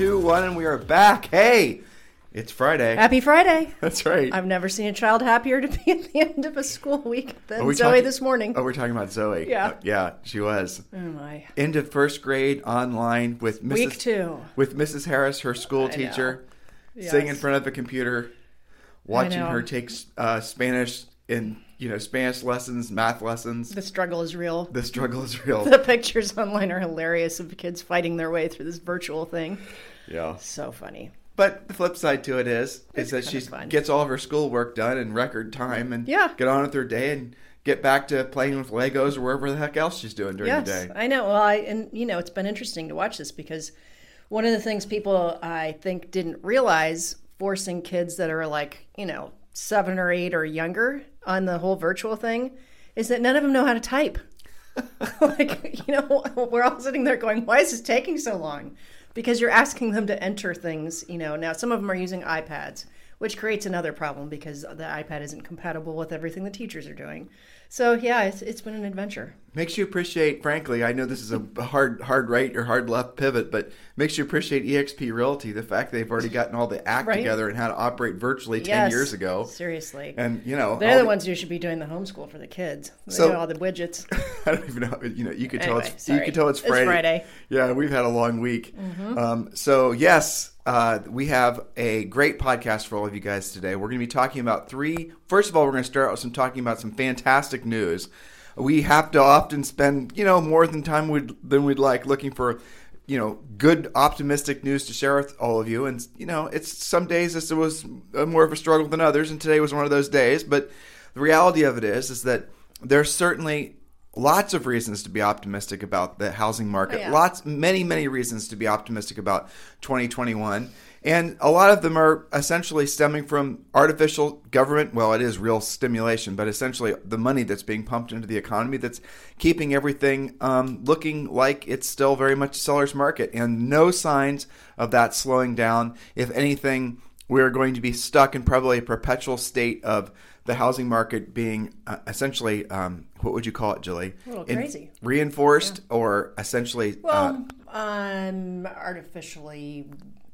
Two, one, and we are back. Hey, it's Friday. Happy Friday. That's right. I've never seen a child happier to be at the end of a school week than we Zoe talking- this morning. Oh, we're talking about Zoe. Yeah. Uh, yeah, she was. Oh my. End of first grade online with Mrs. Week two. With Mrs. Harris, her school I teacher, know. sitting in front of a computer, watching her take uh, Spanish and you know Spanish lessons, math lessons. The struggle is real. The struggle is real. The pictures online are hilarious of kids fighting their way through this virtual thing. Yeah. So funny. But the flip side to it is, is that she gets all of her schoolwork done in record time and Yeah. get on with her day and get back to playing with Legos or wherever the heck else she's doing during yes, the day. I know. Well, I and you know it's been interesting to watch this because one of the things people I think didn't realize forcing kids that are like you know seven or eight or younger on the whole virtual thing is that none of them know how to type. like you know we're all sitting there going, why is this taking so long? Because you're asking them to enter things. You know now some of them are using iPads. Which creates another problem because the iPad isn't compatible with everything the teachers are doing. So yeah, it's, it's been an adventure. Makes you appreciate, frankly, I know this is a hard hard right or hard left pivot, but makes you appreciate EXP Realty, the fact they've already gotten all the act Right. together and how to operate virtually 10 Yes, years ago. Seriously. And, you know, They're all the ones who should be doing the homeschool for the kids. They So- all the widgets. I don't even know. You know, you could tell Anyway, it's you could tell it's Friday. It's Friday. Mm-hmm. Yeah, we've had a long week. Um, so yes, uh, we have a great podcast for all of you guys today. We're going to be talking about three. First of all, we're going to start out with some talking about some fantastic news. We have to often spend you know more than time we'd, than we'd like looking for you know good optimistic news to share with all of you and you know it's some days this was more of a struggle than others and today was one of those days but the reality of it is is that there's certainly lots of reasons to be optimistic about the housing market. Oh, yeah. lots many many reasons to be optimistic about 2021 and a lot of them are essentially stemming from artificial government. Well it is real stimulation but essentially the money that's being pumped into the economy that's keeping everything um, looking like it's still very much a seller's market. And no signs of that slowing down. If anything we're going to be stuck in probably a perpetual state of the housing market being uh, essentially um, what would you call it, Julie? A little In- crazy. reinforced or essentially uh, Well, um, artificially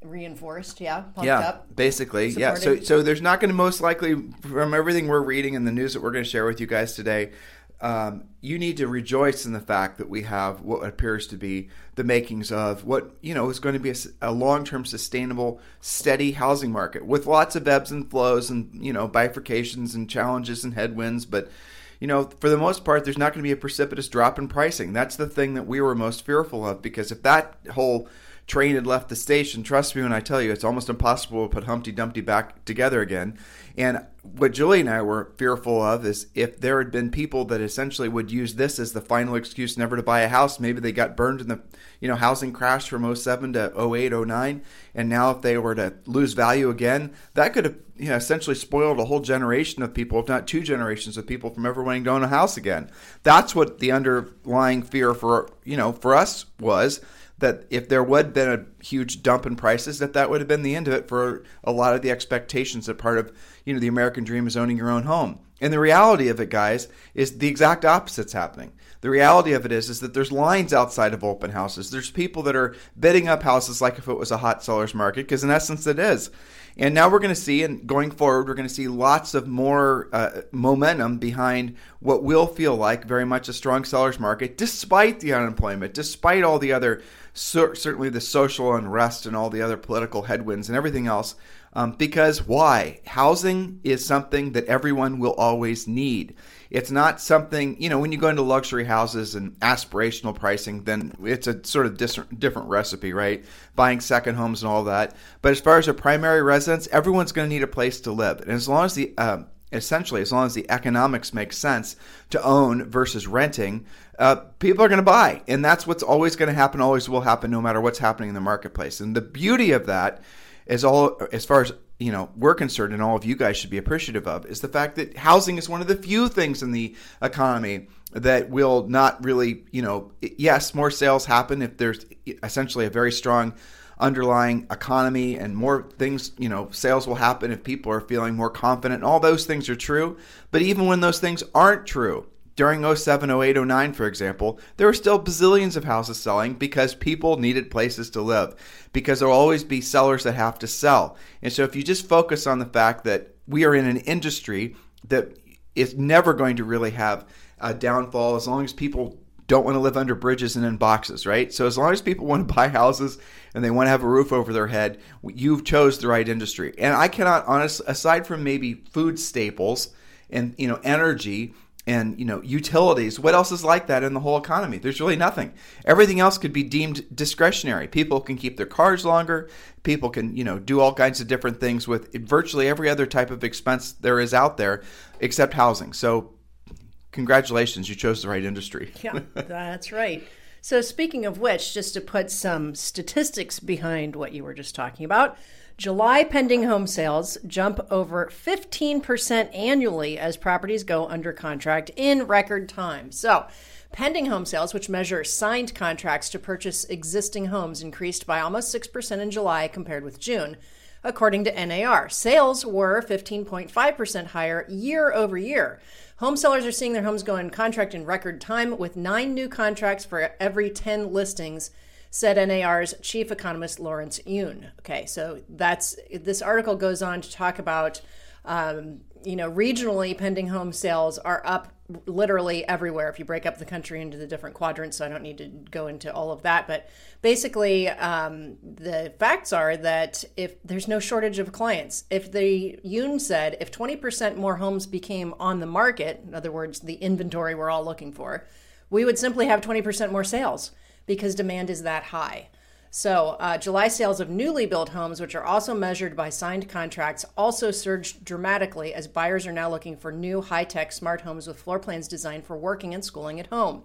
reinforced, yeah, pumped yeah, up. basically, yeah. So, so there's not going to most likely, from everything we're reading and the news that we're going to share with you guys today, um, you need to rejoice in the fact that we have what appears to be the makings of what you know is going to be a long-term, sustainable, steady housing market with lots of ebbs and flows and you know bifurcations and challenges and headwinds, but. You know, for the most part, there's not going to be a precipitous drop in pricing. That's the thing that we were most fearful of because if that whole train had left the station, trust me when I tell you, it's almost impossible to put Humpty Dumpty back together again. And what Julie and I were fearful of is if there had been people that essentially would use this as the final excuse never to buy a house, maybe they got burned in the you know housing crash from 07 to 08, 09, and now if they were to lose value again, that could have you know essentially spoiled a whole generation of people, if not two generations of people, from ever wanting to own a house again. That's what the underlying fear for you know for us was that if there would been a huge dump in prices, that that would have been the end of it for a lot of the expectations that part of you know the American dream is owning your own home. And the reality of it, guys, is the exact opposite's happening. The reality of it is is that there's lines outside of open houses. There's people that are bidding up houses like if it was a hot seller's market, because in essence it is. And now we're going to see, and going forward, we're going to see lots of more uh, momentum behind what will feel like very much a strong seller's market, despite the unemployment, despite all the other, cer- certainly the social unrest and all the other political headwinds and everything else. Um, because why? Housing is something that everyone will always need. It's not something, you know, when you go into luxury houses and aspirational pricing, then it's a sort of dis- different recipe, right? Buying second homes and all that. But as far as a primary residence, everyone's going to need a place to live. And as long as the, uh, essentially, as long as the economics make sense to own versus renting, uh, people are going to buy, and that's what's always going to happen. Always will happen, no matter what's happening in the marketplace. And the beauty of that is all as far as you know we're concerned, and all of you guys should be appreciative of, is the fact that housing is one of the few things in the economy that will not really, you know, yes, more sales happen if there's essentially a very strong underlying economy and more things, you know, sales will happen if people are feeling more confident. All those things are true. But even when those things aren't true, during 07, 08, 09, for example, there were still bazillions of houses selling because people needed places to live, because there will always be sellers that have to sell. And so if you just focus on the fact that we are in an industry that is never going to really have a downfall as long as people don't want to live under bridges and in boxes, right? So as long as people want to buy houses and they want to have a roof over their head, you've chose the right industry. And I cannot honest aside from maybe food staples and you know energy and you know utilities what else is like that in the whole economy? There's really nothing. Everything else could be deemed discretionary. People can keep their cars longer. People can you know do all kinds of different things with virtually every other type of expense there is out there except housing. So congratulations, you chose the right industry. yeah, that's right. So, speaking of which, just to put some statistics behind what you were just talking about, July pending home sales jump over 15% annually as properties go under contract in record time. So, pending home sales, which measure signed contracts to purchase existing homes, increased by almost 6% in July compared with June. According to NAR, sales were 15.5% higher year over year. Home sellers are seeing their homes go in contract in record time with nine new contracts for every 10 listings, said NAR's chief economist Lawrence Yun. Okay, so that's this article goes on to talk about um, you know, regionally, pending home sales are up literally everywhere if you break up the country into the different quadrants. So I don't need to go into all of that. But basically, um, the facts are that if there's no shortage of clients, if the Yun said if 20% more homes became on the market, in other words, the inventory we're all looking for, we would simply have 20% more sales because demand is that high. So, uh, July sales of newly built homes, which are also measured by signed contracts, also surged dramatically as buyers are now looking for new high tech smart homes with floor plans designed for working and schooling at home.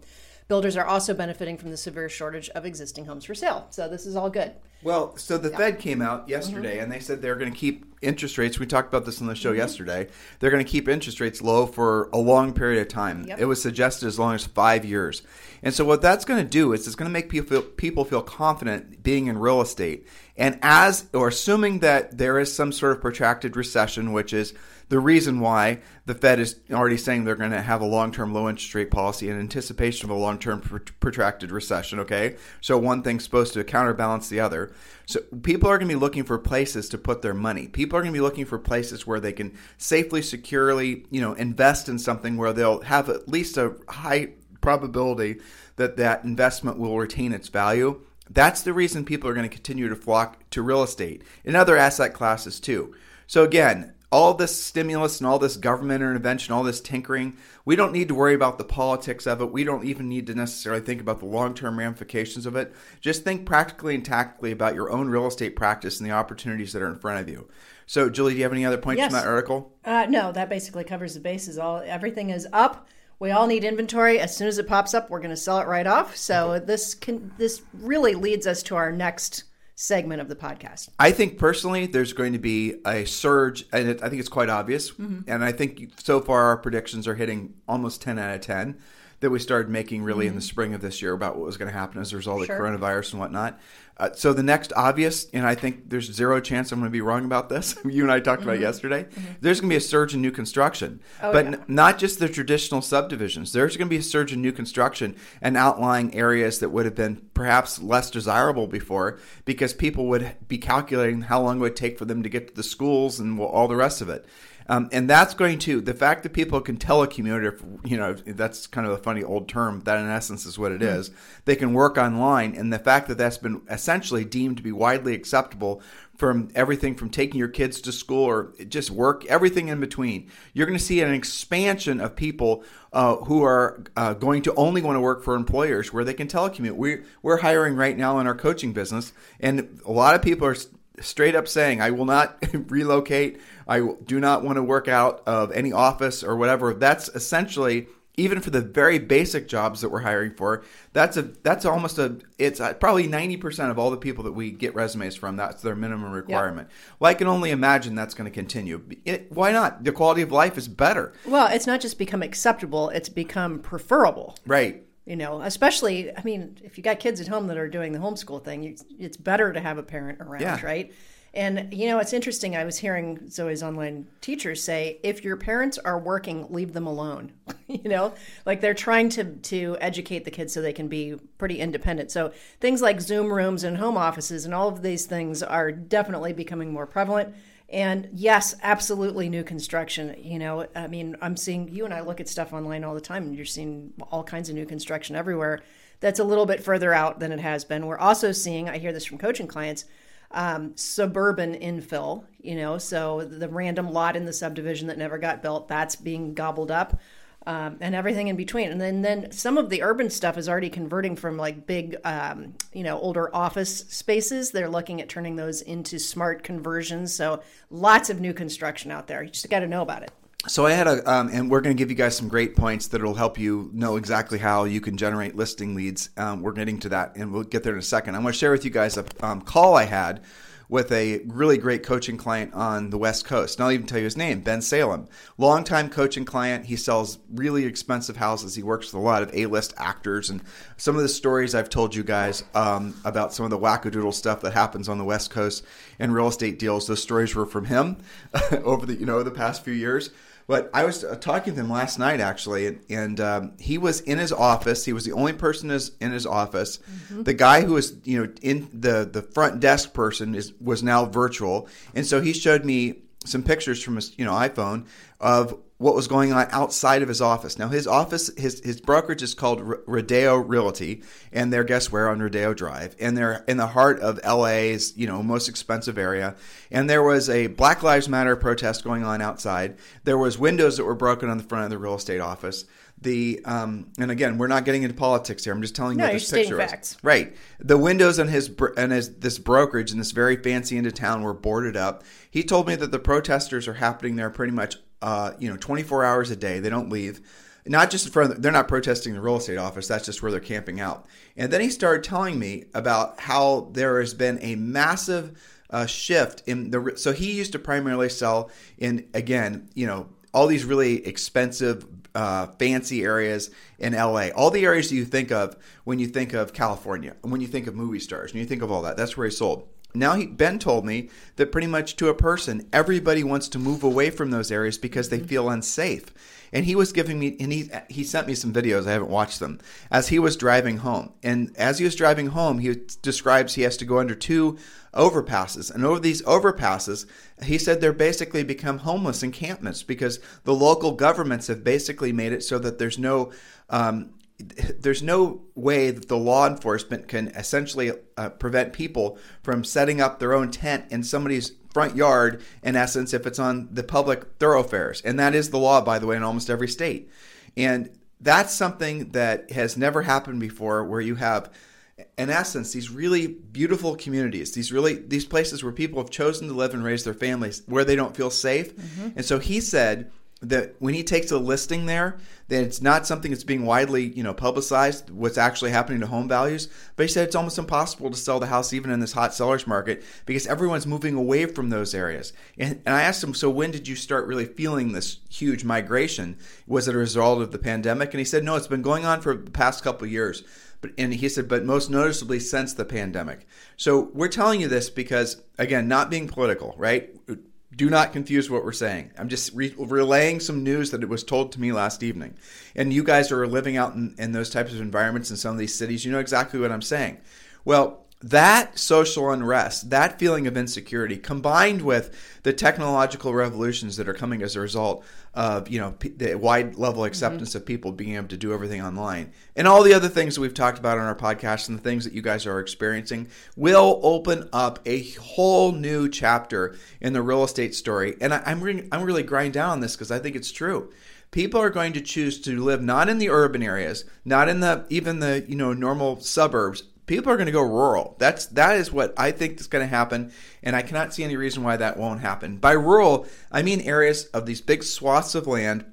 Builders are also benefiting from the severe shortage of existing homes for sale. So, this is all good. Well, so the yeah. Fed came out yesterday mm-hmm. and they said they're going to keep interest rates. We talked about this on the show mm-hmm. yesterday. They're going to keep interest rates low for a long period of time. Yep. It was suggested as long as five years. And so, what that's going to do is it's going to make people feel, people feel confident being in real estate. And as, or assuming that there is some sort of protracted recession, which is the reason why the Fed is already saying they're going to have a long term low interest rate policy in anticipation of a long term protracted recession. Okay. So one thing's supposed to counterbalance the other. So people are going to be looking for places to put their money. People are going to be looking for places where they can safely, securely, you know, invest in something where they'll have at least a high probability that that investment will retain its value. That's the reason people are going to continue to flock to real estate and other asset classes too. So again, all this stimulus and all this government intervention, all this tinkering, we don't need to worry about the politics of it. We don't even need to necessarily think about the long term ramifications of it. Just think practically and tactically about your own real estate practice and the opportunities that are in front of you. So, Julie, do you have any other points yes. from that article? Uh, no, that basically covers the bases. All everything is up. We all need inventory. As soon as it pops up, we're going to sell it right off. So this can this really leads us to our next segment of the podcast? I think personally, there's going to be a surge, and it, I think it's quite obvious. Mm-hmm. And I think so far our predictions are hitting almost 10 out of 10 that we started making really mm-hmm. in the mm-hmm. spring of this year about what was going to happen as a result sure. of coronavirus and whatnot. Uh, so the next obvious, and I think there's zero chance I'm going to be wrong about this. you and I talked mm-hmm. about yesterday. Mm-hmm. There's going to be a surge in new construction, oh, but yeah. n- not just the traditional subdivisions. There's going to be a surge in new construction and outlying areas that would have been perhaps less desirable before because people would be calculating how long it would take for them to get to the schools and all the rest of it. Um, and that's going to the fact that people can telecommute, if you know, that's kind of a funny old term. That in essence is what it mm-hmm. is. They can work online, and the fact that that's been essentially deemed to be widely acceptable from everything from taking your kids to school or just work, everything in between. You're going to see an expansion of people uh, who are uh, going to only want to work for employers where they can telecommute. We, we're hiring right now in our coaching business, and a lot of people are straight up saying, I will not relocate. I do not want to work out of any office or whatever. That's essentially even for the very basic jobs that we're hiring for, that's a that's almost a it's a, probably ninety percent of all the people that we get resumes from. That's their minimum requirement. Well, I can only imagine that's going to continue. It, why not? The quality of life is better, Well, it's not just become acceptable, it's become preferable. right? You know, especially, I mean, if you got kids at home that are doing the homeschool thing, you, it's better to have a parent around, Yeah. right? And, you know, it's interesting. I was hearing Zoe's online teachers say if your parents are working, leave them alone. you know, like they're trying to, to educate the kids so they can be pretty independent. So things like Zoom rooms and home offices and all of these things are definitely becoming more prevalent. And yes, absolutely new construction. You know, I mean, I'm seeing you and I look at stuff online all the time, and you're seeing all kinds of new construction everywhere that's a little bit further out than it has been. We're also seeing, I hear this from coaching clients, um, suburban infill, you know, so the random lot in the subdivision that never got built, that's being gobbled up. Um, and everything in between, and then then some of the urban stuff is already converting from like big, um, you know, older office spaces. They're looking at turning those into smart conversions. So lots of new construction out there. You just got to know about it. So I had a, um, and we're going to give you guys some great points that will help you know exactly how you can generate listing leads. Um, we're getting to that, and we'll get there in a second. I'm going to share with you guys a um, call I had with a really great coaching client on the West Coast. And I'll even tell you his name, Ben Salem. Longtime coaching client. He sells really expensive houses. He works with a lot of A-list actors. And some of the stories I've told you guys um, about some of the wackadoodle stuff that happens on the West Coast in real estate deals, those stories were from him over the you know the past few years. But I was uh, talking to him last night actually, and, and um, he was in his office. He was the only person is, in his office. The guy who was you know in the the front desk person is was now virtual, and so he showed me some pictures from his you know iPhone of what was going on outside of his office. Now his office, his his brokerage is called Rodeo Realty, and they're guess where on Rodeo Drive, and they're in the heart of LA's you know most expensive area. And there was a Black Lives Matter protest going on outside. There was windows that were broken on the front of the real estate office. The um, and again, we're not getting into politics here. I'm just telling you No, what this picture is. facts. Right. The windows on his and his this brokerage in this very fancy end of town were boarded up. He told me that the protesters are happening there pretty much, uh, you know, 24 hours a day. They don't leave. Not just in front of, they're not protesting the real estate office. That's just where they're camping out. And then he started telling me about how there has been a massive uh, shift in the. So he used to primarily sell in again, you know, all these really expensive, uh, fancy areas in LA. All the areas that you think of when you think of California, when you think of movie stars, and you think of all that. That's where he sold. Now he Ben told me that pretty much to a person, everybody wants to move away from those areas because they feel unsafe. And he was giving me, and he he sent me some videos. I haven't watched them as he was driving home. And as he was driving home, he describes he has to go under two overpasses. And over these overpasses, he said they're basically become homeless encampments because the local governments have basically made it so that there's no um, there's no way that the law enforcement can essentially uh, prevent people from setting up their own tent in somebody's front yard in essence if it's on the public thoroughfares. And that is the law by the way in almost every state. And that's something that has never happened before where you have in essence these really beautiful communities these really these places where people have chosen to live and raise their families where they don't feel safe. And so he said that when he takes a listing there, that it's not something that's being widely, you know, publicized what's actually happening to home values. But he said it's almost impossible to sell the house even in this hot sellers market because everyone's moving away from those areas. And, and I asked him, so when did you start really feeling this huge migration? Was it a result of the pandemic? And he said, no, it's been going on for the past couple years. But and he said, but most noticeably since the pandemic. So we're telling you this because again, not being political, right? Do not confuse what we're saying. I'm just re- relaying some news that it was told to me last evening. And you guys are living out in, in those types of environments in some of these cities. You know exactly what I'm saying. Well, that social unrest, that feeling of insecurity, combined with the technological revolutions that are coming as a result of you know the wide level mm-hmm. acceptance of people being able to do everything online, and all the other things that we've talked about on our podcast and the things that you guys are experiencing, will open up a whole new chapter in the real estate story. And I, I'm re- I'm really grinding down on this because I think it's true people are going to choose to live not in the urban areas, not in the even the you know normal suburbs. People are going to go rural. That's that is what I think is going to happen, and I cannot see any reason why that won't happen. By rural, I mean areas of these big swaths of land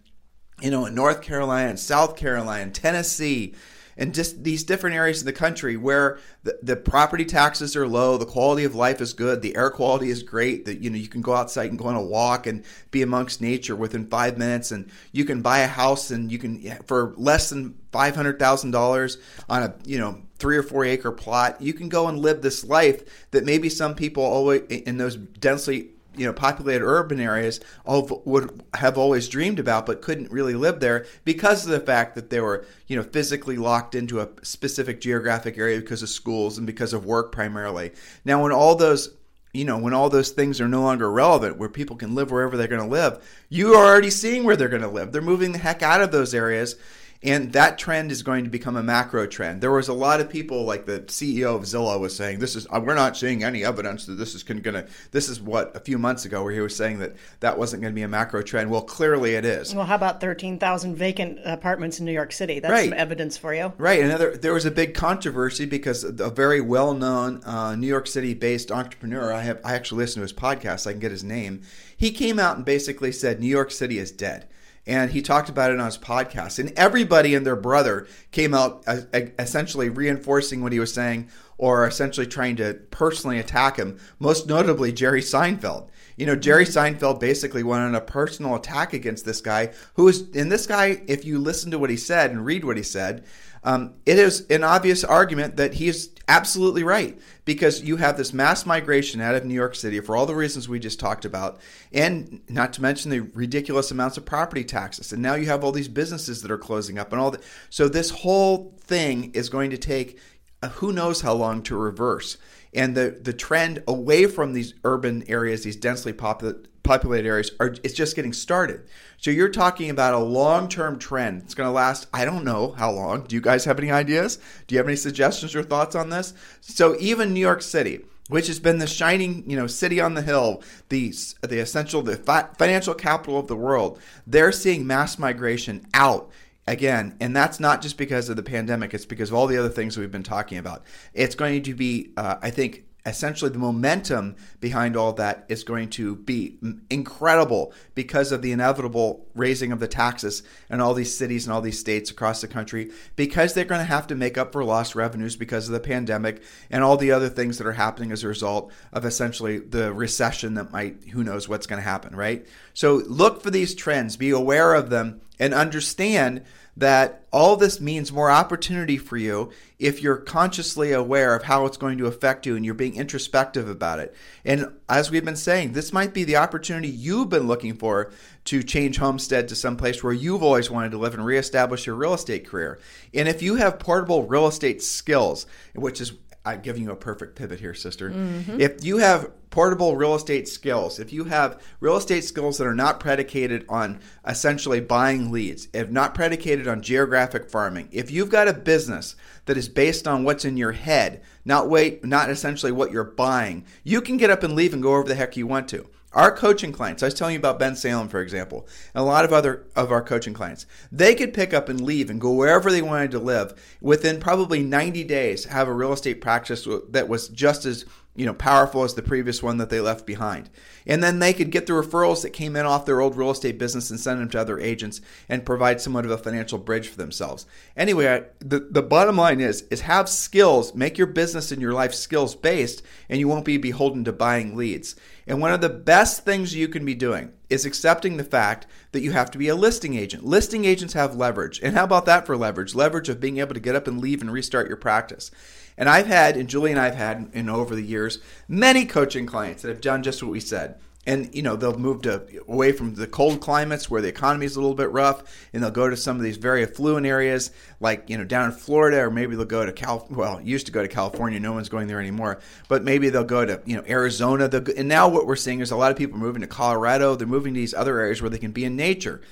you know, in North Carolina, and South Carolina, Tennessee, and just these different areas of the country where the, the property taxes are low, the quality of life is good, the air quality is great. That you know you can go outside and go on a walk and be amongst nature within five minutes, and you can buy a house and you can for less than five hundred thousand dollars on a you know three or four acre plot. You can go and live this life that maybe some people always in those densely you know populated urban areas all would have always dreamed about but couldn't really live there because of the fact that they were you know physically locked into a specific geographic area because of schools and because of work primarily now when all those you know when all those things are no longer relevant where people can live wherever they're going to live you are already seeing where they're going to live they're moving the heck out of those areas and that trend is going to become a macro trend. There was a lot of people, like the CEO of Zillow, was saying, "This is uh, we're not seeing any evidence that this is going to." This is what a few months ago, where he was saying that that wasn't going to be a macro trend. Well, clearly it is. Well, how about thirteen thousand vacant apartments in New York City? That's right. some evidence for you, right? Another, there was a big controversy because a very well-known uh, New York City-based entrepreneur. I have I actually listened to his podcast. So I can get his name. He came out and basically said New York City is dead and he talked about it on his podcast. And everybody and their brother came out uh, essentially reinforcing what he was saying or essentially trying to personally attack him, most notably Jerry Seinfeld. You know, Jerry Seinfeld basically went on a personal attack against this guy who is, and this guy, if you listen to what he said and read what he said, um, it is an obvious argument that he is absolutely right because you have this mass migration out of New York City for all the reasons we just talked about, and not to mention the ridiculous amounts of property taxes. And now you have all these businesses that are closing up and all that. So this whole thing is going to take uh, who knows how long to reverse. And the, the trend away from these urban areas, these densely populated populated areas are it's just getting started. So you're talking about a long-term trend. It's going to last I don't know how long. Do you guys have any ideas? Do you have any suggestions or thoughts on this? So even New York City, which has been the shining, you know, city on the hill, the the essential the fi- financial capital of the world, they're seeing mass migration out again, and that's not just because of the pandemic. It's because of all the other things we've been talking about. It's going to be, uh, I think, essentially the momentum behind all that is going to be incredible because of the inevitable raising of the taxes in all these cities and all these states across the country because they're going to have to make up for lost revenues because of the pandemic and all the other things that are happening as a result of essentially the recession that might who knows what's going to happen right? So look for these trends be aware of them and understand that all this means more opportunity for you if you're consciously aware of how it's going to affect you and you're being introspective about it. And as we've been saying, this might be the opportunity you've been looking for to change homestead to some place where you've always wanted to live and reestablish your real estate career. And if you have portable real estate skills, which is I'm giving you a perfect pivot here, sister. Mm-hmm. If you have portable real estate skills, if you have real estate skills that are not predicated on essentially buying leads, if not predicated on geographic farming, if you've got a business that is based on what's in your head, not wait, not essentially what you're buying, you can get up and leave and go over the heck you want to. Our coaching clients, I was telling you about Ben Salem, for example, and a lot of other of our coaching clients, they could pick up and leave and go wherever they wanted to live within probably 90 days, have a real estate practice that was just as you know powerful as the previous one that they left behind and then they could get the referrals that came in off their old real estate business and send them to other agents and provide somewhat of a financial bridge for themselves anyway the, the bottom line is is have skills make your business and your life skills based and you won't be beholden to buying leads and one of the best things you can be doing is accepting the fact that you have to be a listing agent. Listing agents have leverage. And how about that for leverage? Leverage of being able to get up and leave and restart your practice. And I've had, and Julie and I've had in over the years, many coaching clients that have done just what we said. And you know they'll move to away from the cold climates where the economy is a little bit rough and they'll go to some of these very affluent areas like you know down in Florida or maybe they'll go to Cal well used to go to California no one's going there anymore but maybe they'll go to you know Arizona and now what we're seeing is a lot of people moving to Colorado they're moving to these other areas where they can be in nature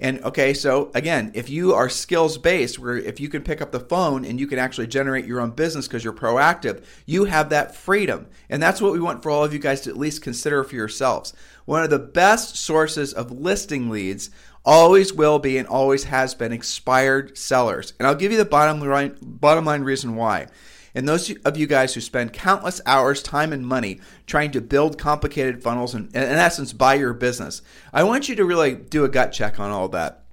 and okay, so again, if you are skills based, where if you can pick up the phone and you can actually generate your own business because you're proactive, you have that freedom. And that's what we want for all of you guys to at least consider for yourselves. One of the best sources of listing leads always will be and always has been expired sellers. And I'll give you the bottom line, bottom line reason why. And those of you guys who spend countless hours, time, and money trying to build complicated funnels and, in essence, buy your business, I want you to really do a gut check on all that.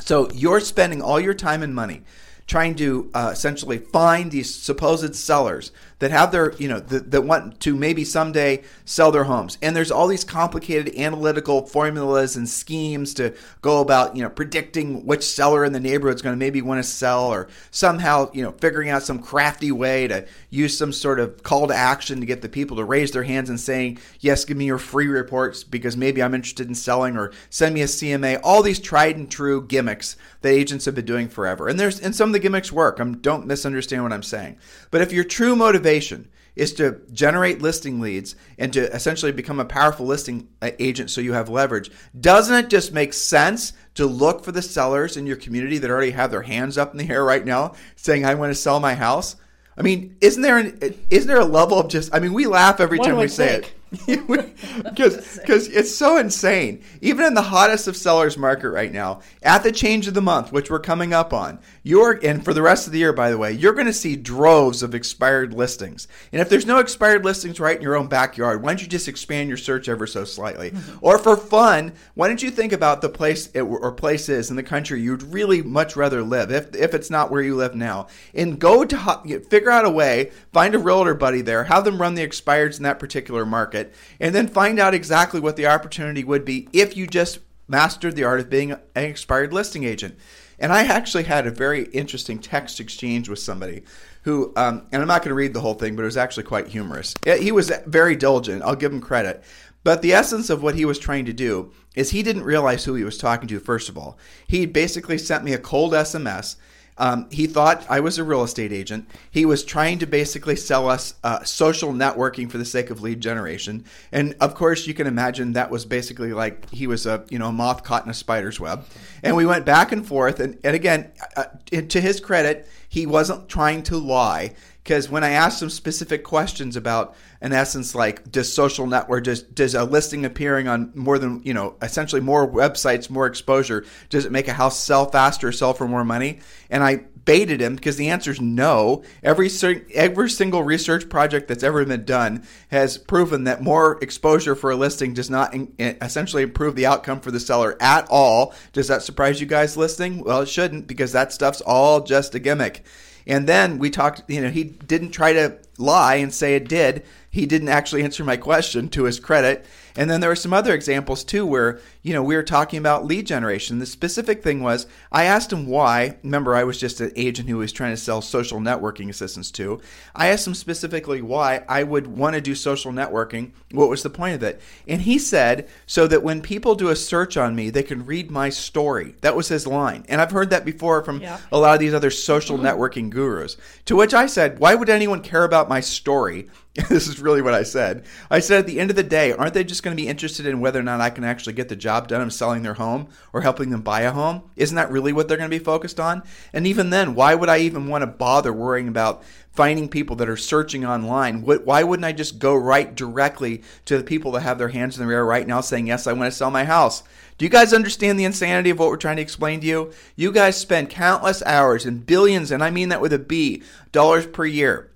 So you're spending all your time and money trying to uh, essentially find these supposed sellers that have their, you know, that, that want to maybe someday sell their homes. And there's all these complicated analytical formulas and schemes to go about, you know, predicting which seller in the neighborhood is going to maybe want to sell or somehow, you know, figuring out some crafty way to use some sort of call to action to get the people to raise their hands and saying, yes, give me your free reports because maybe I'm interested in selling or send me a CMA. All these tried and true gimmicks that agents have been doing forever. And there's, and some of the gimmicks work. I'm, don't misunderstand what I'm saying. But if your true motivation motivation is to generate listing leads and to essentially become a powerful listing uh, agent so you have leverage. Doesn't it just make sense to look for the sellers in your community that already have their hands up in the air right now saying, I want to sell my house? I mean, isn't there an, isn't there a level of just? I mean, we laugh every time we say think. it because because it's so insane. Even in the hottest of sellers market right now, at the change of the month, which we're coming up on, you're and for the rest of the year, by the way, you're going to see droves of expired listings. And if there's no expired listings right in your own backyard, why don't you just expand your search ever so slightly? Mm-hmm. Or for fun, why don't you think about the place or places in the country you'd really much rather live if if it's not where you live now, and go to figure out a way, find a realtor buddy there, have them run the expireds in that particular market it, and then find out exactly what the opportunity would be if you just mastered the art of being an expired listing agent. And I actually had a very interesting text exchange with somebody who, um, and I'm not going to read the whole thing, but it was actually quite humorous. He was very diligent. I'll give him credit. But the essence of what he was trying to do is he didn't realize who he was talking to, first of all. He basically sent me a cold SMS um, he thought I was a real estate agent. He was trying to basically sell us uh, social networking for the sake of lead generation. And of course, you can imagine that was basically like he was a you know a moth caught in a spider's web. And we went back and forth. And, and again, uh, to his credit, he wasn't trying to lie because when I asked him specific questions about, in essence, like does social network, does does a listing appearing on more than you know, essentially more websites, more exposure, does it make a house sell faster, sell for more money? And I baited him because the answer is no. Every every single research project that's ever been done has proven that more exposure for a listing does not in, essentially improve the outcome for the seller at all. Does that surprise you guys listening? Well, it shouldn't because that stuff's all just a gimmick. And then we talked, you know, he didn't try to lie and say it did. He didn't actually answer my question to his credit. And then there were some other examples too where, you know, we were talking about lead generation. The specific thing was I asked him why. Remember, I was just an agent who was trying to sell social networking assistance to. I asked him specifically why I would want to do social networking. What was the point of it? And he said, so that when people do a search on me, they can read my story. That was his line. And I've heard that before from yeah. a lot of these other social mm-hmm. networking gurus. To which I said, why would anyone care about my story this is really what I said. I said at the end of the day, aren't they just going to be interested in whether or not I can actually get the job done of selling their home or helping them buy a home? Isn't that really what they're going to be focused on? And even then, why would I even want to bother worrying about finding people that are searching online? Why wouldn't I just go right directly to the people that have their hands in the air right now saying, Yes, I want to sell my house? Do you guys understand the insanity of what we're trying to explain to you? You guys spend countless hours and billions, and I mean that with a B, dollars per year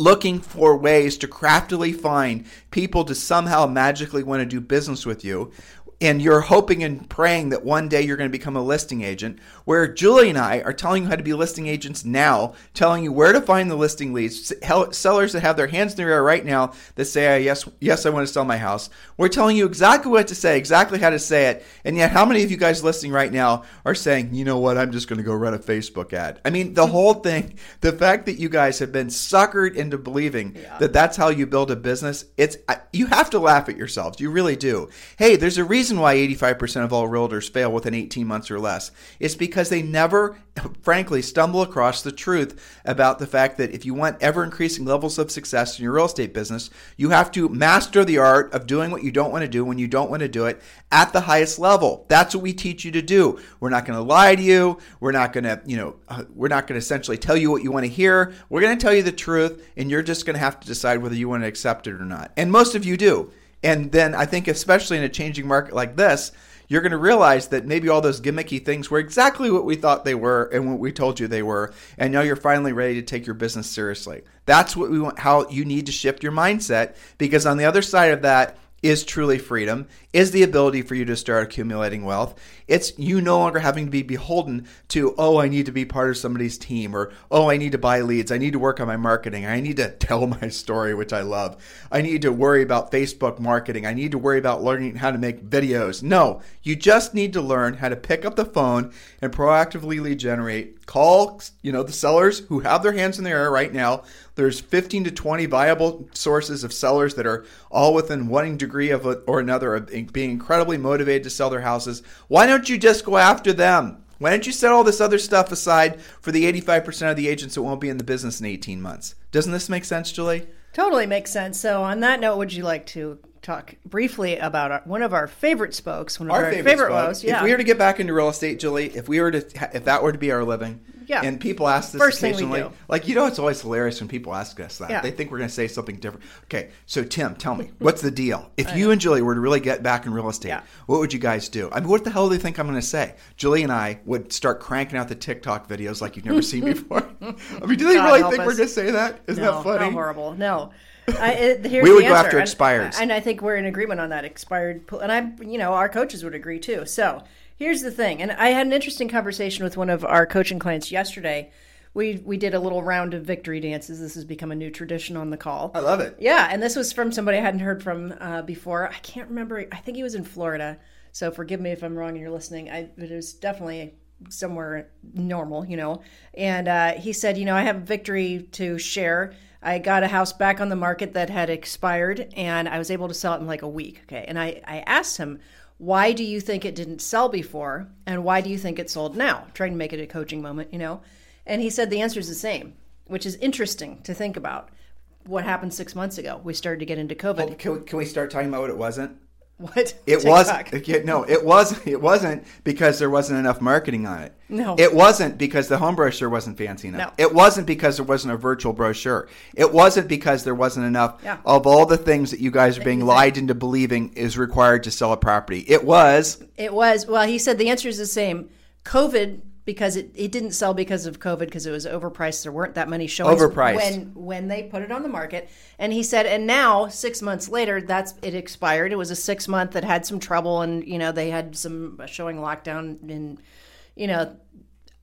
looking for ways to craftily find people to somehow magically want to do business with you and you're hoping and praying that one day you're going to become a listing agent. Where Julie and I are telling you how to be listing agents now, telling you where to find the listing leads, sellers that have their hands in the air right now that say, "Yes, yes, I want to sell my house." We're telling you exactly what to say, exactly how to say it, and yet, how many of you guys listening right now are saying, "You know what? I'm just going to go run a Facebook ad." I mean, the whole thing, the fact that you guys have been suckered into believing yeah. that that's how you build a business, it's you have to laugh at yourselves. You really do. Hey, there's a reason reason why 85% of all realtors fail within 18 months or less is because they never, frankly, stumble across the truth about the fact that if you want ever increasing levels of success in your real estate business, you have to master the art of doing what you don't want to do when you don't want to do it at the highest level. That's what we teach you to do. We're not going to lie to you. We're not going to, you know, we're not going to essentially tell you what you want to hear. We're going to tell you the truth, and you're just going to have to decide whether you want to accept it or not. And most of you do. And then I think, especially in a changing market like this, you're going to realize that maybe all those gimmicky things were exactly what we thought they were and what we told you they were. And now you're finally ready to take your business seriously. That's what we want, how you need to shift your mindset because on the other side of that is truly freedom, is the ability for you to start accumulating wealth. It's you no longer having to be beholden to, oh, I need to be part of somebody's team, or oh, I need to buy leads, I need to work on my marketing, I need to tell my story, which I love. I need to worry about Facebook marketing, I need to worry about learning how to make videos. No, you just need to learn how to pick up the phone and proactively lead generate, call, you know, the sellers who have their hands in the air right now. There's 15 to 20 viable sources of sellers that are all within one degree of a, or another of being incredibly motivated to sell their houses. Why don't you just go after them? Why don't you set all this other stuff aside for the 85% of the agents that won't be in the business in 18 months? Doesn't this make sense, Julie? Totally makes sense. So, on that note, would you like to talk briefly about our, one of our favorite spokes? One of our, our favorite, favorite spoke. Yeah. If we were to get back into real estate, Julie, if we were to, if that were to be our living, Yeah. and people ask this First occasionally, like you know, it's always hilarious when people ask us that. Yeah. They think we're going to say something different. Okay, so Tim, tell me, what's the deal? If you and Julie were to really get back in real estate, Yeah. what would you guys do? I mean, what the hell do they think I'm going to say? Julie and I would start cranking out the TikTok videos like you've never seen before. I mean, do they God really think we're going to say that? Isn't no, that funny? Horrible. No. I, it, here's We would the go after And- expireds. and, I think we're in agreement on that expired. pl- And I, you know, our coaches would agree too. So here's the thing, and I had an interesting conversation with one of our coaching clients yesterday. We we did a little round of victory dances. This has become a new tradition on the call. I love it. Yeah, and this was from somebody I hadn't heard from uh, before. I can't remember. I think he was in Florida. So forgive me if I'm wrong and you're listening. I, it was definitely somewhere normal, you know. And uh, he said, you know, I have a victory to share. I got a house back on the market that had expired, and I was able to sell it in like a week. Okay, and I, I asked him, why do you think it didn't sell before, and why do you think it sold now? trying to make it a coaching moment, you know. And he said the answer is the same, which is interesting to think about. What happened six months ago? We started to get into COVID. Can we, can we start talking about what it wasn't? What? It TikTok. wasn't. No, it wasn't. It wasn't because there wasn't enough marketing on it. No. It wasn't because the home brochure wasn't fancy enough. No. It wasn't because there wasn't a virtual brochure. It wasn't because there wasn't enough Yeah. of all the things that you guys are being lied into believing is required to sell a property. It was. It was. Well, he said the answer is the same. COVID, because it, it didn't sell because of COVID, because it was overpriced. There weren't that many showings Overpriced. when when they put it on the market. And he said, and now six months later, that's it expired. It was a six month that had some trouble, and you know they had some showing lockdown in, you know,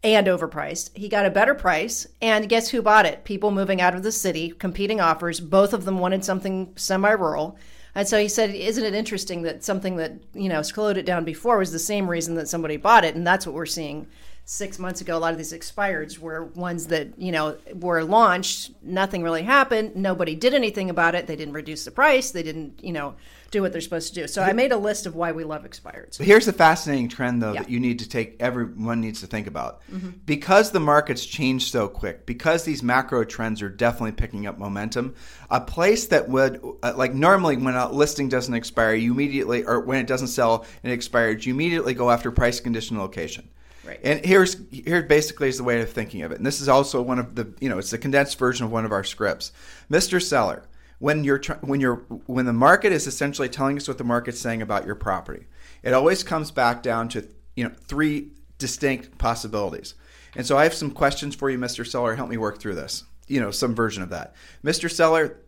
and overpriced. He got a better price, and guess who bought it? People moving out of the city, competing offers. Both of them wanted something semi-rural. And so he said, "Isn't it interesting that something that you know slowed it down before was the same reason that somebody bought it?" And that's what we're seeing. Six months ago, a lot of these expireds were ones that you know were launched. Nothing really happened. Nobody did anything about it. They didn't reduce the price. They didn't, you know, do what they're supposed to do. So I made a list of why we love expireds. Here's the fascinating trend, though, Yeah. that you need to take, everyone needs to think about. Because the markets change so quick, because these macro trends are definitely picking up momentum, a place that would, uh, like normally when a listing doesn't expire, you immediately, or when it doesn't sell and it expired, you immediately go after price, condition, location. Right. And here's here basically is the way of thinking of it. And this is also one of the you know it's a condensed version of one of our scripts. Mr. Seller, when you're when you're when the market is essentially telling us what the market's saying about your property, it always comes back down to you know three distinct possibilities. And so I have some questions for you, Mr. Seller. Help me work through this. You know, some version of that, Mr. Seller.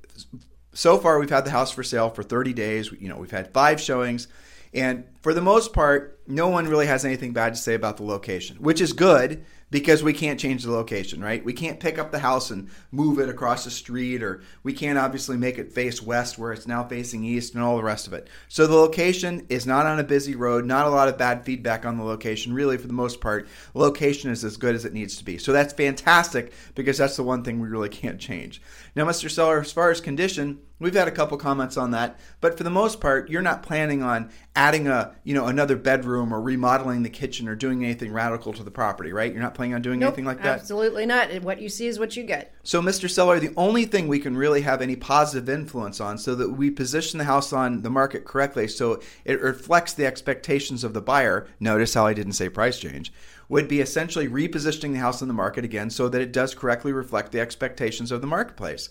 So far, we've had the house for sale for 30 days. You know, we've had five showings. And for the most part, no one really has anything bad to say about the location, which is good because we can't change the location, right? We can't pick up the house and move it across the street, or we can't obviously make it face west where it's now facing east and all the rest of it. So the location is not on a busy road, not a lot of bad feedback on the location. Really, for the most part, location is as good as it needs to be. So that's fantastic because that's the one thing we really can't change. Now, Mr. Seller, as far as condition, We've had a couple comments on that, but for the most part, you're not planning on adding a, you know, another bedroom or remodeling the kitchen or doing anything radical to the property, right? You're not planning on doing Nope, anything like that. Absolutely not. What you see is what you get. So, Mr. Seller, the only thing we can really have any positive influence on so that we position the house on the market correctly so it reflects the expectations of the buyer, notice how I didn't say price change, would be essentially repositioning the house in the market again so that it does correctly reflect the expectations of the marketplace.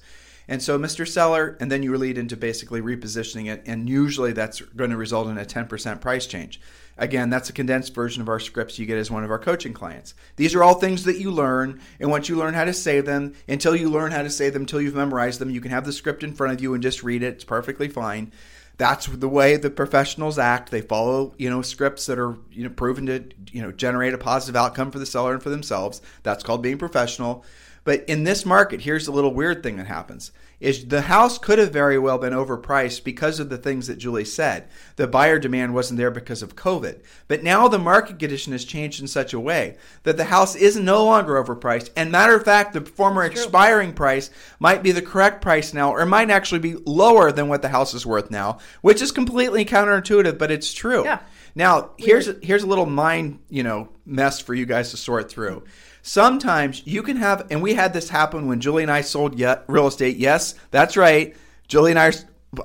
And so, Mr. Seller, and then you lead into basically repositioning it, and usually that's going to result in a 10% price change. Again, that's a condensed version of our scripts you get as one of our coaching clients. These are all things that you learn, and once you learn how to say them, until you learn how to say them, until you've memorized them, you can have the script in front of you and just read it. It's perfectly fine. That's the way the professionals act. They follow, you know, scripts that are, you know, proven to, you know, generate a positive outcome for the seller and for themselves. That's called being professional. But in this market, here's a little weird thing that happens is the house could have very well been overpriced because of the things that Julie said. The buyer demand wasn't there because of COVID. But now the market condition has changed in such a way that the house is no longer overpriced. And matter of fact, the former expiring price might be the correct price now or might actually be lower than what the house is worth now, which is completely counterintuitive, but it's true. Yeah. Now, here's a, here's a little mind, you know, mess for you guys to sort through. Sometimes you can have, and we had this happen when Julie and I sold yet, real estate. Yes, that's right. Julie and I, are,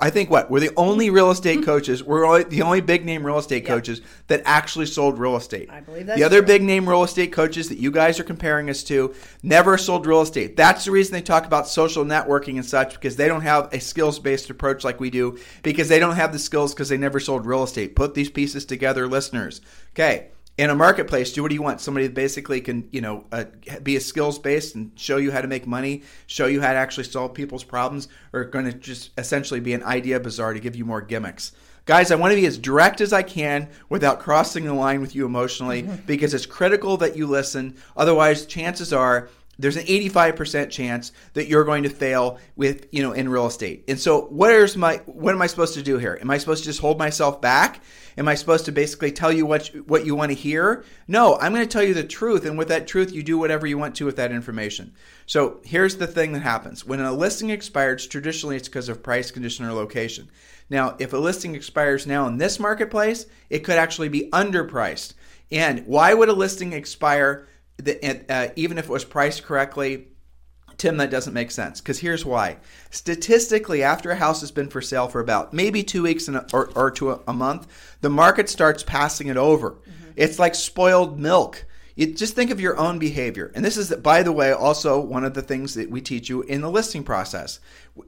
I think what we're the only real estate coaches. We're only, the only big name real estate coaches that actually sold real estate. I believe that's the other true. big name real estate coaches that you guys are comparing us to never sold real estate. That's the reason they talk about social networking and such because they don't have a skills based approach like we do because they don't have the skills because they never sold real estate. Put these pieces together, listeners. Okay. In a marketplace, do what do you want? Somebody that basically can, you know, uh, be a skills based and show you how to make money, show you how to actually solve people's problems, or going to just essentially be an idea bazaar to give you more gimmicks. Guys, I want to be as direct as I can without crossing the line with you emotionally because it's critical that you listen. Otherwise, chances are there's an 85% chance that you're going to fail with, you know, in real estate. And so where's my what am I supposed to do here? Am I supposed to just hold myself back? Am I supposed to basically tell you what what you want to hear? No, I'm going to tell you the truth and with that truth you do whatever you want to with that information. So, here's the thing that happens. When a listing expires, traditionally it's because of price, condition or location. Now, if a listing expires now in this marketplace, it could actually be underpriced. And why would a listing expire the, uh, even if it was priced correctly? Tim, that doesn't make sense. Because here's why. Statistically, after a house has been for sale for about maybe two weeks a, or, or to a, a month, the market starts passing it over. It's like spoiled milk. You just think of your own behavior. And this is, by the way, also one of the things that we teach you in the listing process.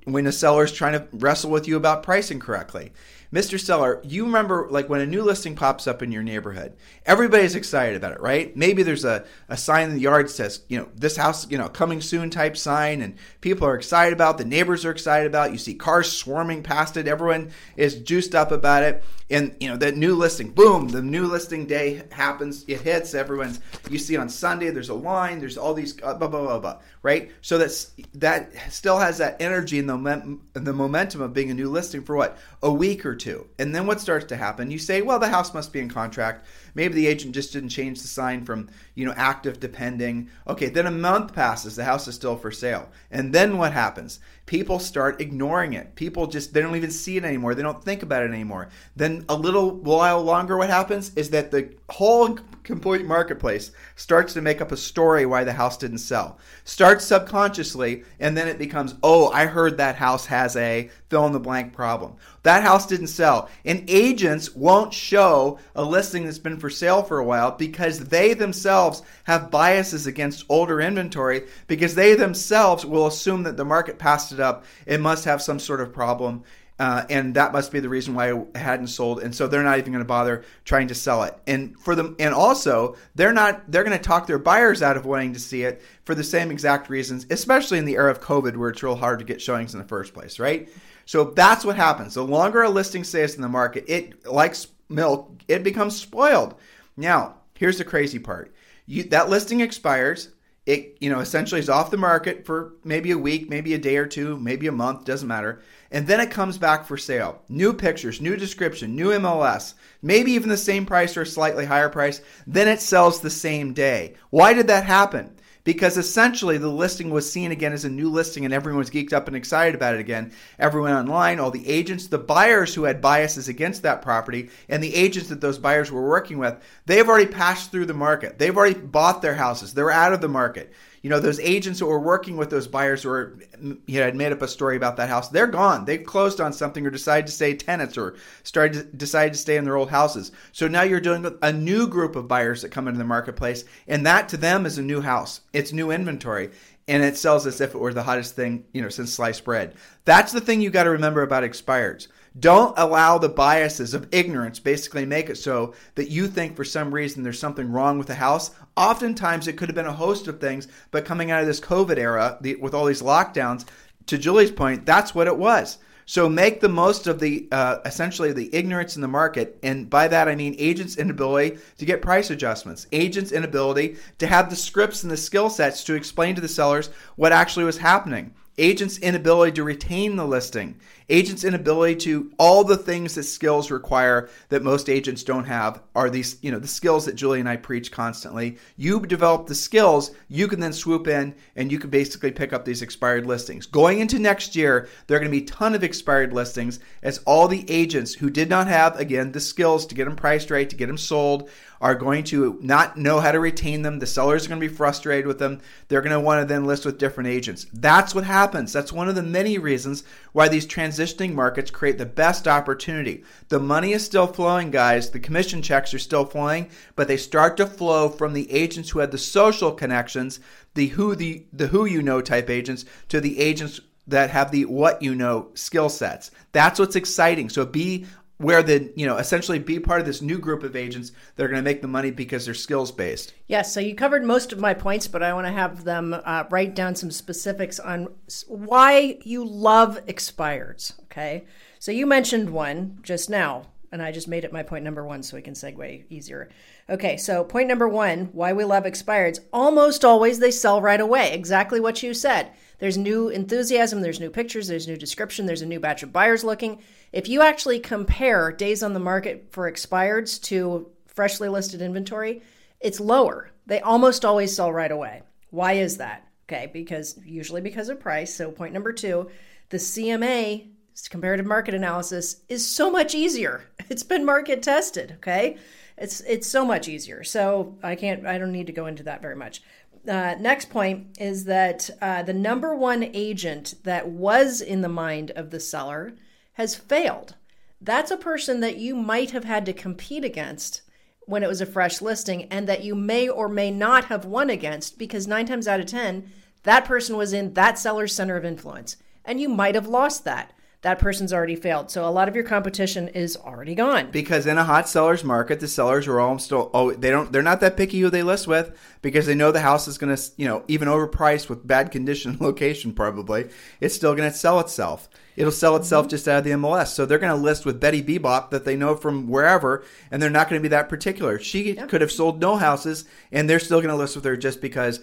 When a seller is trying to wrestle with you about pricing correctly. Mr. Seller, you remember like when a new listing pops up in your neighborhood, everybody's excited about it, right? Maybe there's a, a sign in the yard that says, you know, this house, you know, coming soon type sign, and people are excited about, it. the neighbors are excited about, it. you see cars swarming past it, everyone is juiced up about it. And you know, that new listing, boom, the new listing day happens, it hits, everyone's you see on Sunday, there's a line, there's all these uh, blah blah blah blah, right? So that's that still has that energy and the, moment, the momentum of being a new listing for what? A week or two. And then what starts to happen? You say, well, the house must be in contract. Maybe the agent just didn't change the sign from, you know, active to pending. Okay, then a month passes, the house is still for sale. And then what happens? People start ignoring it. People just they don't even see it anymore. They don't think about it anymore. Then a little while longer what happens is that the whole complete marketplace starts to make up a story why the house didn't sell. Starts subconsciously and then it becomes, "Oh, I heard that house has a fill in the blank problem. That house didn't sell." And agents won't show a listing that's been for sale for a while because they themselves have biases against older inventory because they themselves will assume that the market passed it up. It must have some sort of problem. Uh, and that must be the reason why it hadn't sold and so they're not even going to bother trying to sell it and for them and also they're not they're going to talk their buyers out of wanting to see it for the same exact reasons especially in the era of covid where it's real hard to get showings in the first place right so that's what happens the longer a listing stays in the market it likes milk it becomes spoiled. Now here's the crazy part. You, that listing expires. It you know essentially is off the market for maybe a week maybe a day or two maybe a month doesn't matter. And then it comes back for sale. New pictures new description new mls maybe even the same price or a slightly higher price. Then it sells the same day. Why did that happen because essentially the listing was seen again as a new listing and everyone was geeked up and excited about it again. Everyone online, all the agents, the buyers who had biases against that property, and the agents that those buyers were working with, they've already passed through the market. They've already bought their houses. They're out of the market. You know, those agents who were working with those buyers who were, you know, had made up a story about that house, they're gone. They've closed on something or decided to stay tenants or started to, decided to stay in their old houses. So now you're dealing with a new group of buyers that come into the marketplace, and that to them is a new house. It's new inventory and it sells as if it were the hottest thing, you know, since sliced bread. That's the thing you got to remember about expireds. Don't allow the biases of ignorance basically make it so that you think for some reason there's something wrong with the house. Oftentimes it could have been a host of things, but coming out of this COVID era the, with all these lockdowns, to Julie's point, that's what it was. So make the most of the uh, essentially the ignorance in the market, and by that I mean agents' inability to get price adjustments, agents' inability to have the scripts and the skill sets to explain to the sellers what actually was happening agents' inability to retain the listing, agents' inability to all the things that skills require that most agents don't have are these, you know, the skills that Julie and I preach constantly. You develop the skills, you can then swoop in and you can basically pick up these expired listings. Going into next year, there are going to be a ton of expired listings as all the agents who did not have, again, the skills to get them priced right, to get them sold, are going to not know how to retain them. The sellers are going to be frustrated with them. They're going to want to then list with different agents. That's what happens. That's one of the many reasons why these transitioning markets create the best opportunity. The money is still flowing, guys. The commission checks are still flowing, but they start to flow from the agents who had the social connections, the who the the who you know type agents to the agents that have the what you know skill sets. That's what's exciting. So be where the you know essentially be part of this new group of agents that are going to make the money because they're skills based yes so you covered most of my points but i want to have them uh, write down some specifics on why you love expireds okay? So you mentioned one just now and i just made it my point number one so we can segue easier. Okay so point number one why we love expireds. Almost always they sell right away exactly what you said there's new enthusiasm, there's new pictures, there's new description, there's a new batch of buyers looking. If you actually compare days on the market for expireds to freshly listed inventory, it's lower. They almost always sell right away. Why is that? Okay, because usually because of price. So, point number two, the CMA comparative market analysis is so much easier. It's been market tested, okay? It's it's so much easier. So, I can't I don't need to go into that very much uh, next point is that uh, the number one agent that was in the mind of the seller has failed. That's a person that you might have had to compete against when it was a fresh listing and that you may or may not have won against because nine times out of 10, that person was in that seller's center of influence and you might have lost that that person's already failed. So a lot of your competition is already gone. Because in a hot seller's market, the sellers are all still oh they don't they're not that picky who they list with because they know the house is going to you know even overpriced with bad condition location probably it's still going to sell itself. It'll sell itself mm-hmm. just out of the MLS. So they're going to list with Betty Bebop that they know from wherever, and they're not going to be that particular. She yep. could have sold no houses, and they're still going to list with her just because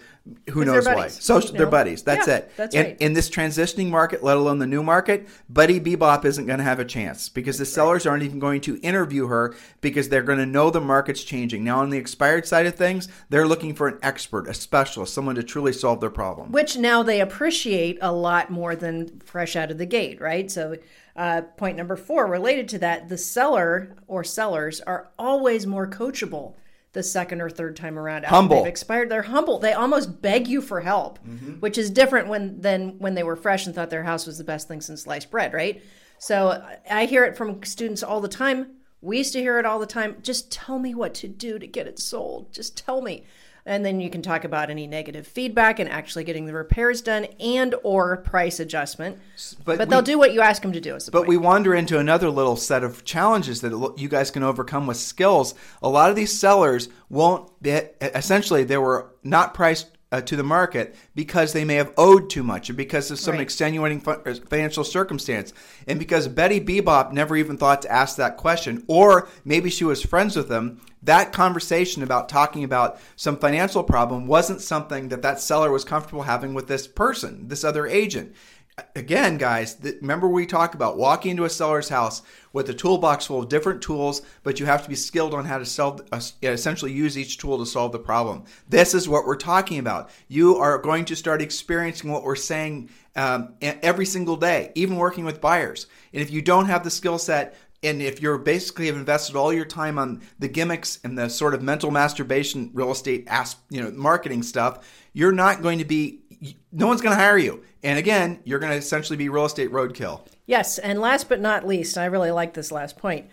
who knows why. So you know? they're buddies. That's yeah, it. That's in, right. in this transitioning market, let alone the new market, Buddy Bebop isn't going to have a chance because the sellers aren't even going to interview her because they're going to know the market's changing. Now, on the expired side of things, they're looking for an expert, a specialist, someone to truly solve their problem. Which now they appreciate a lot more than fresh out of the gate, right? So. Uh, point number four, related to that, the seller or sellers are always more coachable the second or third time around after humble. they've expired. They're humble. They almost beg you for help, mm-hmm. which is different when than when they were fresh and thought their house was the best thing since sliced bread, right? So I hear it from students all the time. We used to hear it all the time. Just tell me what to do to get it sold. Just tell me and then you can talk about any negative feedback and actually getting the repairs done and or price adjustment but, but we, they'll do what you ask them to do but point. we wander into another little set of challenges that you guys can overcome with skills a lot of these sellers won't be, essentially they were not priced uh, to the market because they may have owed too much or because of some right. extenuating uh, financial circumstance. And because Betty Bebop never even thought to ask that question, or maybe she was friends with them that conversation about talking about some financial problem wasn't something that that seller was comfortable having with this person, this other agent. Again, guys, remember we talked about walking into a seller's house with a toolbox full of different tools, but you have to be skilled on how to sell, uh, essentially use each tool to solve the problem. This is what we're talking about. You are going to start experiencing what we're saying um, every single day, even working with buyers. And if you don't have the skill set and if you're basically have invested all your time on the gimmicks and the sort of mental masturbation real estate you know marketing stuff you're not going to be no one's going to hire you. And again you're going to essentially be real estate roadkill. Yes and last but not least i really like this last point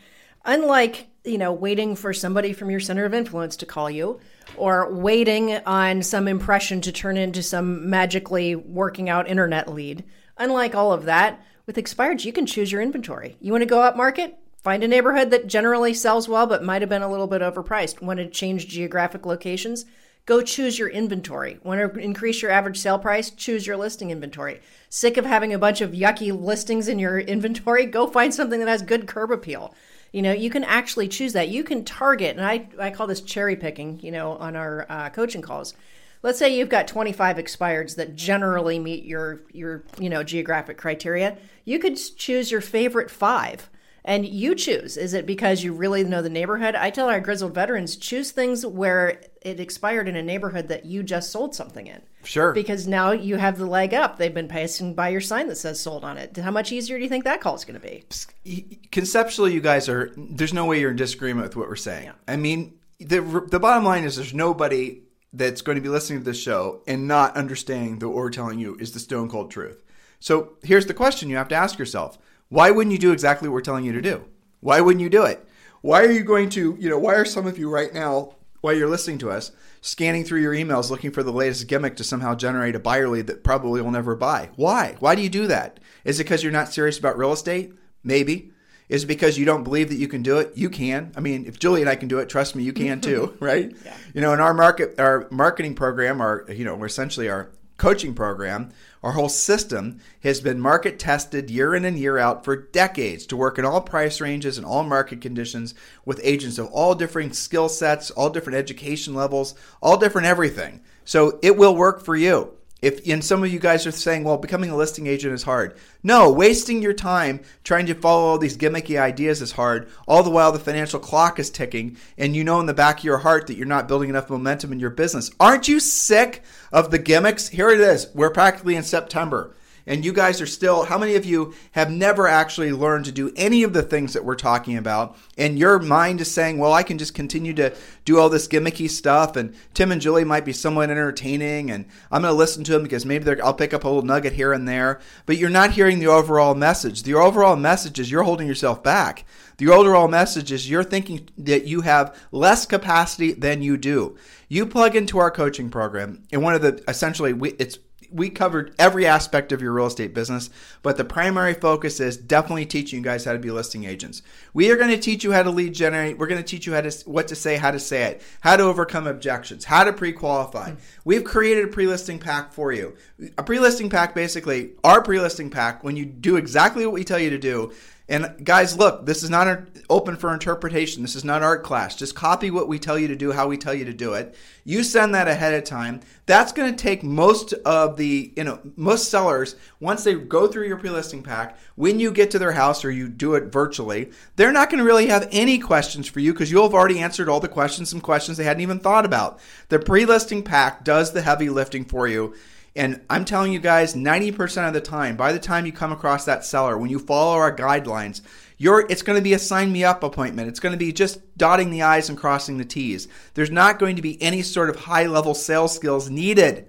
unlike you know waiting for somebody from your center of influence to call you or waiting on some impression to turn into some magically working out internet lead unlike all of that with expireds, you can choose your inventory. You want to go up market? Find a neighborhood that generally sells well but might have been a little bit overpriced. Want to change geographic locations? Go choose your inventory. Want to increase your average sale price? Choose your listing inventory. Sick of having a bunch of yucky listings in your inventory? Go find something that has good curb appeal. You know, you can actually choose that. You can target, and I, I call this cherry picking, you know, on our uh, coaching calls. Let's say you've got 25 expireds that generally meet your, your, you know, geographic criteria. You could choose your favorite five and you choose. Is it because you really know the neighborhood? I tell our grizzled veterans choose things where it expired in a neighborhood that you just sold something in. Sure. Because now you have the leg up. They've been passing by your sign that says sold on it. How much easier do you think that call is going to be? Conceptually, you guys are, there's no way you're in disagreement with what we're saying. Yeah. I mean, the, the bottom line is there's nobody that's going to be listening to this show and not understanding that what we're telling you is the stone cold truth. So here's the question you have to ask yourself why wouldn't you do exactly what we're telling you to do? Why wouldn't you do it? Why are you going to, you know, why are some of you right now, while you're listening to us, scanning through your emails looking for the latest gimmick to somehow generate a buyer lead that probably will never buy? Why? Why do you do that? Is it because you're not serious about real estate? Maybe. Is it because you don't believe that you can do it? You can. I mean, if Julie and I can do it, trust me, you can too, right? Yeah. You know, in our market, our marketing program, our you know, we're essentially our coaching program, our whole system has been market tested year in and year out for decades to work in all price ranges and all market conditions with agents of all different skill sets, all different education levels, all different everything. So it will work for you. If and some of you guys are saying, well, becoming a listing agent is hard. No, wasting your time trying to follow all these gimmicky ideas is hard. All the while the financial clock is ticking, and you know in the back of your heart that you're not building enough momentum in your business. Aren't you sick of the gimmicks? Here it is. We're practically in September and you guys are still, how many of you have never actually learned to do any of the things that we're talking about? And your mind is saying, well, I can just continue to do all this gimmicky stuff, and Tim and Julie might be somewhat entertaining, and I'm going to listen to them because maybe I'll pick up a little nugget here and there. But you're not hearing the overall message. The overall message is you're holding yourself back. The overall message is you're thinking that you have less capacity than you do. You plug into our coaching program, and one of the essentially, we, it's we covered every aspect of your real estate business, but the primary focus is definitely teaching you guys how to be listing agents. We are going to teach you how to lead generate. We're going to teach you how to what to say, how to say it, how to overcome objections, how to pre-qualify. Hmm. We've created a pre-listing pack for you. A pre-listing pack basically, our pre-listing pack when you do exactly what we tell you to do and guys, look, this is not open for interpretation. This is not art class. Just copy what we tell you to do, how we tell you to do it. You send that ahead of time. That's going to take most of the, you know, most sellers, once they go through your pre listing pack, when you get to their house or you do it virtually, they're not going to really have any questions for you because you'll have already answered all the questions, some questions they hadn't even thought about. The pre listing pack does the heavy lifting for you. And I'm telling you guys, 90% of the time, by the time you come across that seller, when you follow our guidelines, you're, it's going to be a sign me up appointment. It's going to be just dotting the I's and crossing the T's. There's not going to be any sort of high level sales skills needed.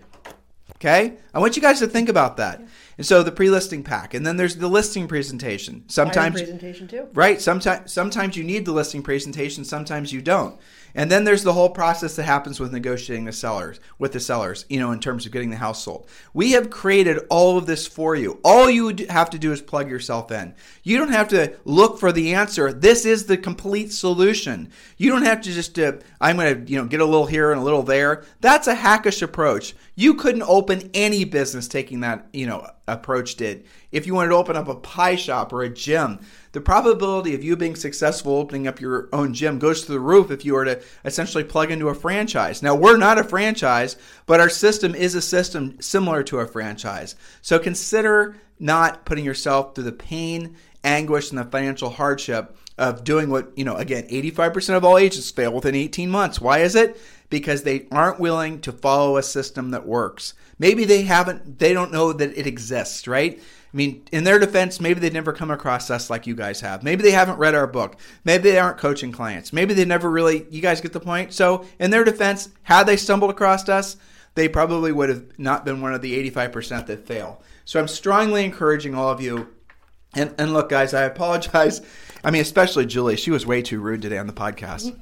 Okay? I want you guys to think about that. And so the pre-listing pack, and then there's the listing presentation. Sometimes presentation too. Right. Sometimes sometimes you need the listing presentation. Sometimes you don't. And then there's the whole process that happens with negotiating the sellers with the sellers, you know, in terms of getting the house sold. We have created all of this for you. All you have to do is plug yourself in. You don't have to look for the answer. This is the complete solution. You don't have to just uh, I'm going to, you know, get a little here and a little there. That's a hackish approach. You couldn't open any business taking that, you know, approach did. If you wanted to open up a pie shop or a gym, the probability of you being successful opening up your own gym goes to the roof if you were to essentially plug into a franchise. Now, we're not a franchise, but our system is a system similar to a franchise. So consider not putting yourself through the pain, anguish, and the financial hardship of doing what, you know, again, 85% of all agents fail within 18 months. Why is it? Because they aren't willing to follow a system that works. Maybe they haven't, they don't know that it exists, right? I mean, in their defense, maybe they've never come across us like you guys have. Maybe they haven't read our book. Maybe they aren't coaching clients. Maybe they never really, you guys get the point? So, in their defense, had they stumbled across us, they probably would have not been one of the 85% that fail. So, I'm strongly encouraging all of you. And, and look, guys, I apologize. I mean, especially Julie. She was way too rude today on the podcast.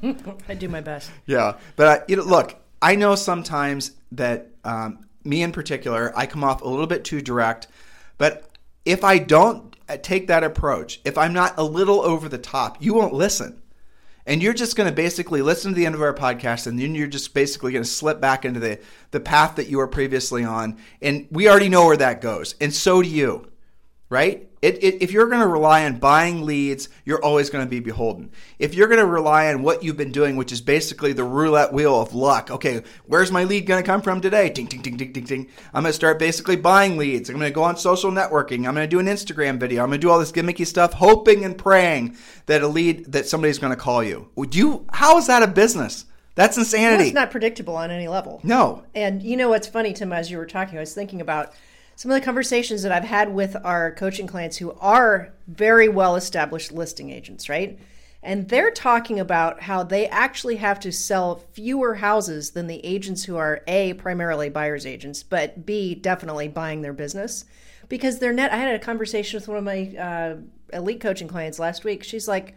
I do my best. Yeah. But, uh, you know, look, I know sometimes that um, me in particular, I come off a little bit too direct. But if I don't take that approach, if I'm not a little over the top, you won't listen. and you're just going to basically listen to the end of our podcast and then you're just basically going to slip back into the the path that you were previously on and we already know where that goes and so do you right it, it, if you're going to rely on buying leads, you're always going to be beholden. If you're going to rely on what you've been doing, which is basically the roulette wheel of luck, okay, where's my lead going to come from today? Ding, ding, ding, ding, ding, ding. I'm going to start basically buying leads. I'm going to go on social networking. I'm going to do an Instagram video. I'm going to do all this gimmicky stuff, hoping and praying that a lead that somebody's going to call you. Would you? How is that a business? That's insanity. Well, it's not predictable on any level. No. And you know what's funny, Tim? As you were talking, I was thinking about some of the conversations that I've had with our coaching clients who are very well established listing agents, right? And they're talking about how they actually have to sell fewer houses than the agents who are A, primarily buyer's agents, but B, definitely buying their business. Because their net, I had a conversation with one of my uh, elite coaching clients last week. She's like,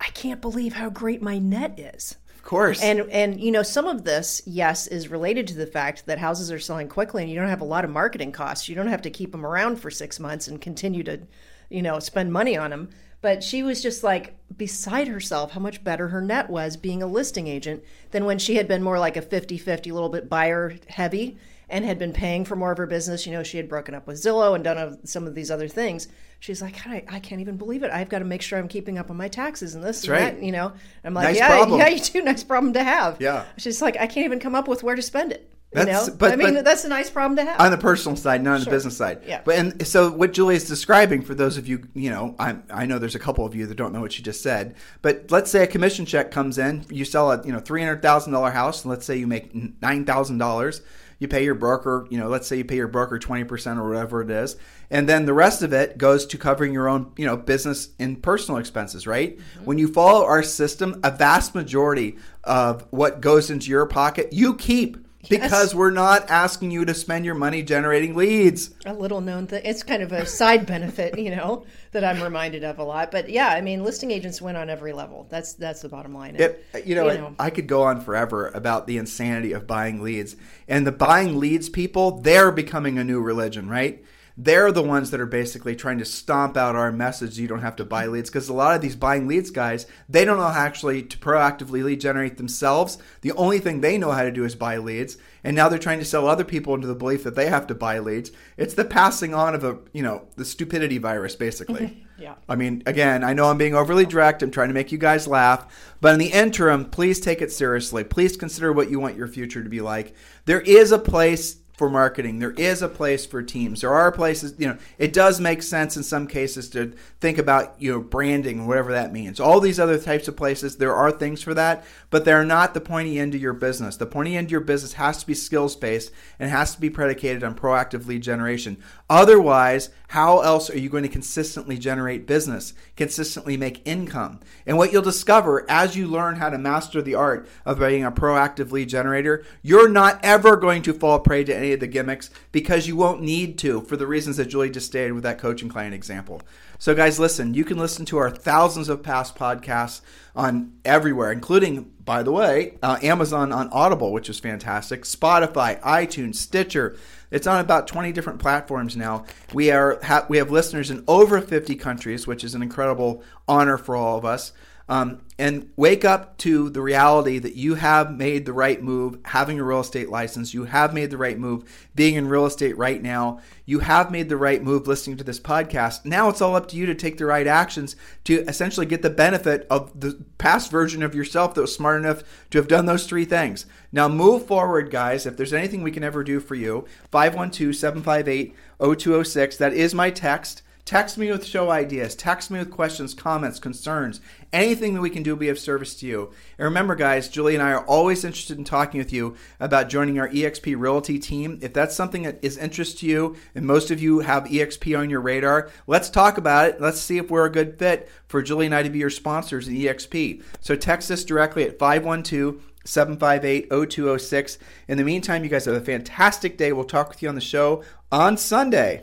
I can't believe how great my net is course. And and you know some of this, yes, is related to the fact that houses are selling quickly, and you don't have a lot of marketing costs. You don't have to keep them around for six months and continue to, you know, spend money on them. But she was just like beside herself how much better her net was being a listing agent than when she had been more like a 50 50, a little bit buyer heavy and had been paying for more of her business. You know, she had broken up with Zillow and done some of these other things. She's like, I, I can't even believe it. I've got to make sure I'm keeping up on my taxes and this That's and right. that. You know, I'm like, Nice yeah, problem. yeah, you do. Nice problem to have. Yeah. She's like, I can't even come up with where to spend it. You That's- know, but- I mean, but- that's a nice problem to have. on the personal side, not on the business side. Yeah. But and so what Julie is describing for those of you, you know, I I know there's a couple of you that don't know what she just said. But let's say a commission check comes in, you sell a you know three hundred thousand dollar house, and let's say you make nine thousand dollars. You pay your broker, you know, let's say you pay your broker twenty percent or whatever it is, and then the rest of it goes to covering your own, you know, business and personal expenses. Right? Mm-hmm. When you follow our system, a vast majority of what goes into your pocket, you keep. Because we're not asking you to spend your money generating leads. a little known thing. It's kind of a side benefit, you know, that I'm reminded of a lot. But yeah, I mean, listing agents win on every level. That's that's the bottom line. It, uh, you know, I could go on forever about the insanity of buying leads. And the buying leads people, they're becoming a new religion, right? They're the ones that are basically trying to stomp out our message. You don't have to buy leads because a lot of these buying leads guys, they don't know how actually to proactively lead generate themselves. The only thing they know how to do is buy leads. And now they're trying to sell other people into the belief that they have to buy leads. It's the passing on of a, you know, the stupidity virus, basically. Yeah. I mean, again, I know I'm being overly direct. I'm trying to make you guys laugh. But in the interim, please take it seriously. Please consider what you want your future to be like. There is a place for marketing. There is a place for teams. There are places, you know, it does make sense in some cases to think about, you know, branding, whatever that means. All these other types of places, there are things for that, but they're not the pointy end of your business. The pointy end of your business has to be skills based and has to be predicated on proactive lead generation. Otherwise, how else are you going to consistently generate business, consistently make income? And what you'll discover as you learn how to master the art of being a proactive lead generator, you're not ever going to fall prey to any of the gimmicks because you won't need to for the reasons that Julie just stated with that coaching client example. So, guys, listen, you can listen to our thousands of past podcasts on everywhere, including, by the way, uh, Amazon on Audible, which is fantastic, Spotify, iTunes, Stitcher. It's on about 20 different platforms now. We are ha- we have listeners in over 50 countries, which is an incredible honor for all of us. Um, and wake up to the reality that you have made the right move having a real estate license. You have made the right move being in real estate right now. You have made the right move listening to this podcast. Now it's all up to you to take the right actions to essentially get the benefit of the past version of yourself that was smart enough to have done those three things. Now move forward, guys. If there's anything we can ever do for you, 512 758 0206. That is my text. Text me with show ideas. Text me with questions, comments, concerns, anything that we can do be of service to you. And remember, guys, Julie and I are always interested in talking with you about joining our EXP Realty team. If that's something that is interest to you, and most of you have EXP on your radar, let's talk about it. Let's see if we're a good fit for Julie and I to be your sponsors in EXP. So text us directly at 512 758 0206. In the meantime, you guys have a fantastic day. We'll talk with you on the show on Sunday.